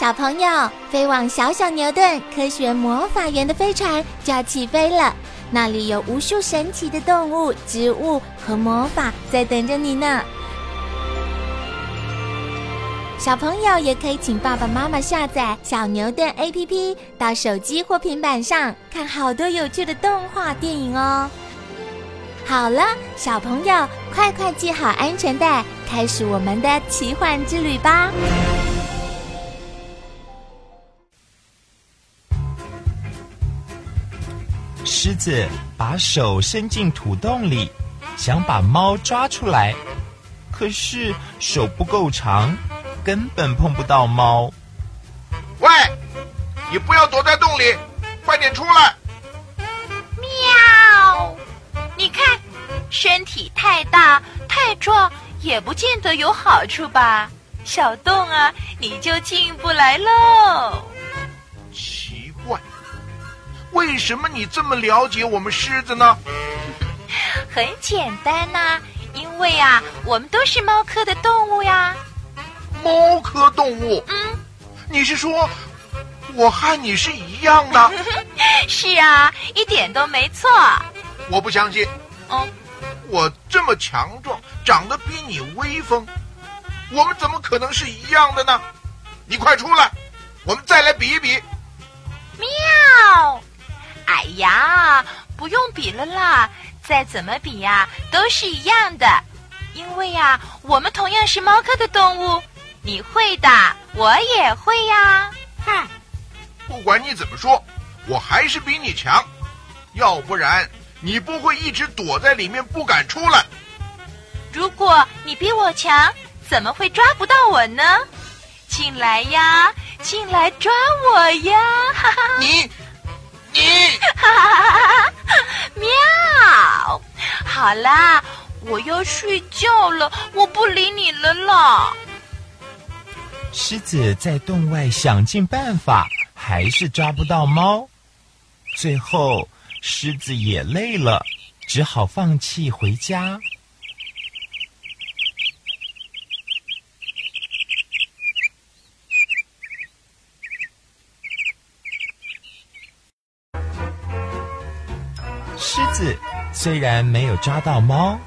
小朋友，飞往小小牛顿科学魔法园的飞船就要起飞了，那里有无数神奇的动物、植物和魔法在等着你呢。小朋友也可以请爸爸妈妈下载小牛顿 APP，到手机或平板上看好多有趣的动画电影哦。好了，小朋友，快快系好安全带，开始我们的奇幻之旅吧！狮子把手伸进土洞里，想把猫抓出来，可是手不够长，根本碰不到猫。喂，你不要躲在洞里，快点出来！喵！你看，身体太大太壮，也不见得有好处吧？小洞啊，你就进不来喽。为什么你这么了解我们狮子呢？很简单呐，因为啊，我们都是猫科的动物呀。猫科动物？嗯，你是说我和你是一样的？是啊，一点都没错。我不相信。嗯，我这么强壮，长得比你威风，我们怎么可能是一样的呢？你快出来，我们再来比一比。喵。哎呀，不用比了啦！再怎么比呀，都是一样的。因为呀，我们同样是猫科的动物，你会的，我也会呀。哼，不管你怎么说，我还是比你强。要不然，你不会一直躲在里面不敢出来。如果你比我强，怎么会抓不到我呢？进来呀，进来抓我呀！哈哈，你。你，喵！好啦，我要睡觉了，我不理你了啦。狮子在洞外想尽办法，还是抓不到猫。最后，狮子也累了，只好放弃回家。狮子虽然没有抓到猫，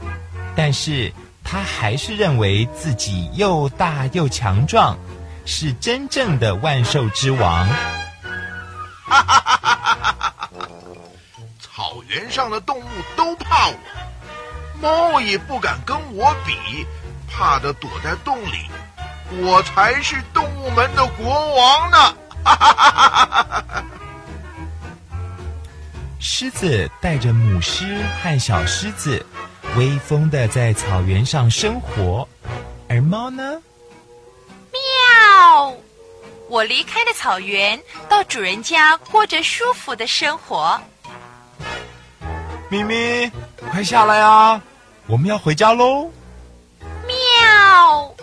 但是他还是认为自己又大又强壮，是真正的万兽之王。哈哈哈哈！草原上的动物都怕我，猫也不敢跟我比，怕的躲在洞里。我才是动物们的国王呢！哈哈哈哈哈哈！狮子带着母狮和小狮子，威风的在草原上生活，而猫呢？喵！我离开了草原，到主人家过着舒服的生活。咪咪，快下来啊！我们要回家喽。喵！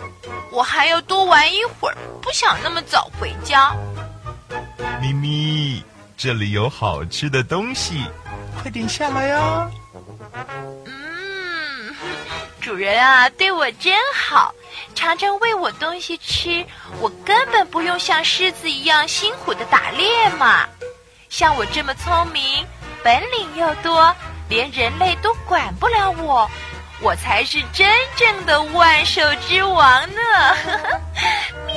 我还要多玩一会儿，不想那么早回家。咪咪。这里有好吃的东西，快点下来呀！嗯，主人啊，对我真好，常常喂我东西吃，我根本不用像狮子一样辛苦的打猎嘛。像我这么聪明，本领又多，连人类都管不了我，我才是真正的万兽之王呢！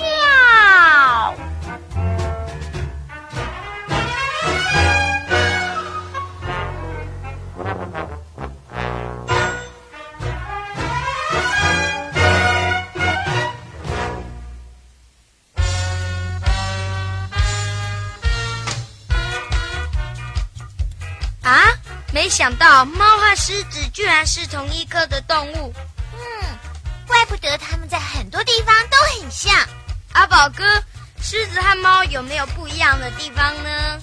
没想到猫和狮子居然是同一科的动物，嗯，怪不得它们在很多地方都很像。阿宝哥，狮子和猫有没有不一样的地方呢？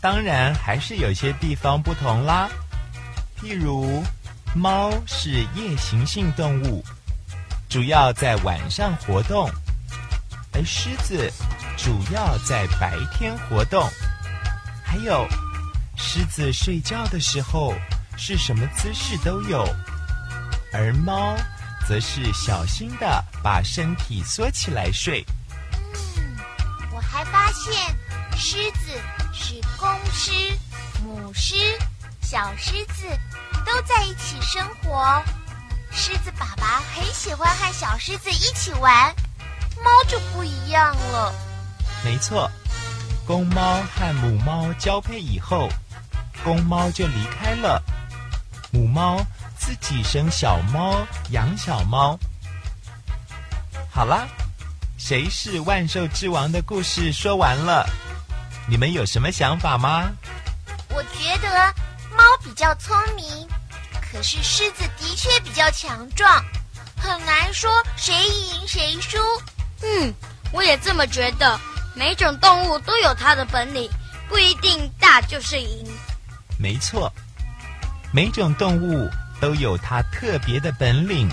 当然还是有些地方不同啦。譬如，猫是夜行性动物，主要在晚上活动；而狮子主要在白天活动。还有。狮子睡觉的时候是什么姿势都有，而猫则是小心的把身体缩起来睡。嗯，我还还发现，狮子是公狮、母狮、小狮子都在一起生活。狮子爸爸很喜欢和小狮子一起玩，猫就不一样了。没错，公猫和母猫交配以后，公猫就离开了，母猫自己生小猫，养小猫。好啦，谁是万兽之王的故事说完了，你们有什么想法吗？我觉得猫比较聪明，可是狮子的确比较强壮，很难说谁赢谁输。嗯，我也这么觉得。每种动物都有它的本领，不一定大就是赢。没错，每种动物都有它特别的本领。